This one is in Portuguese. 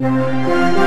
Música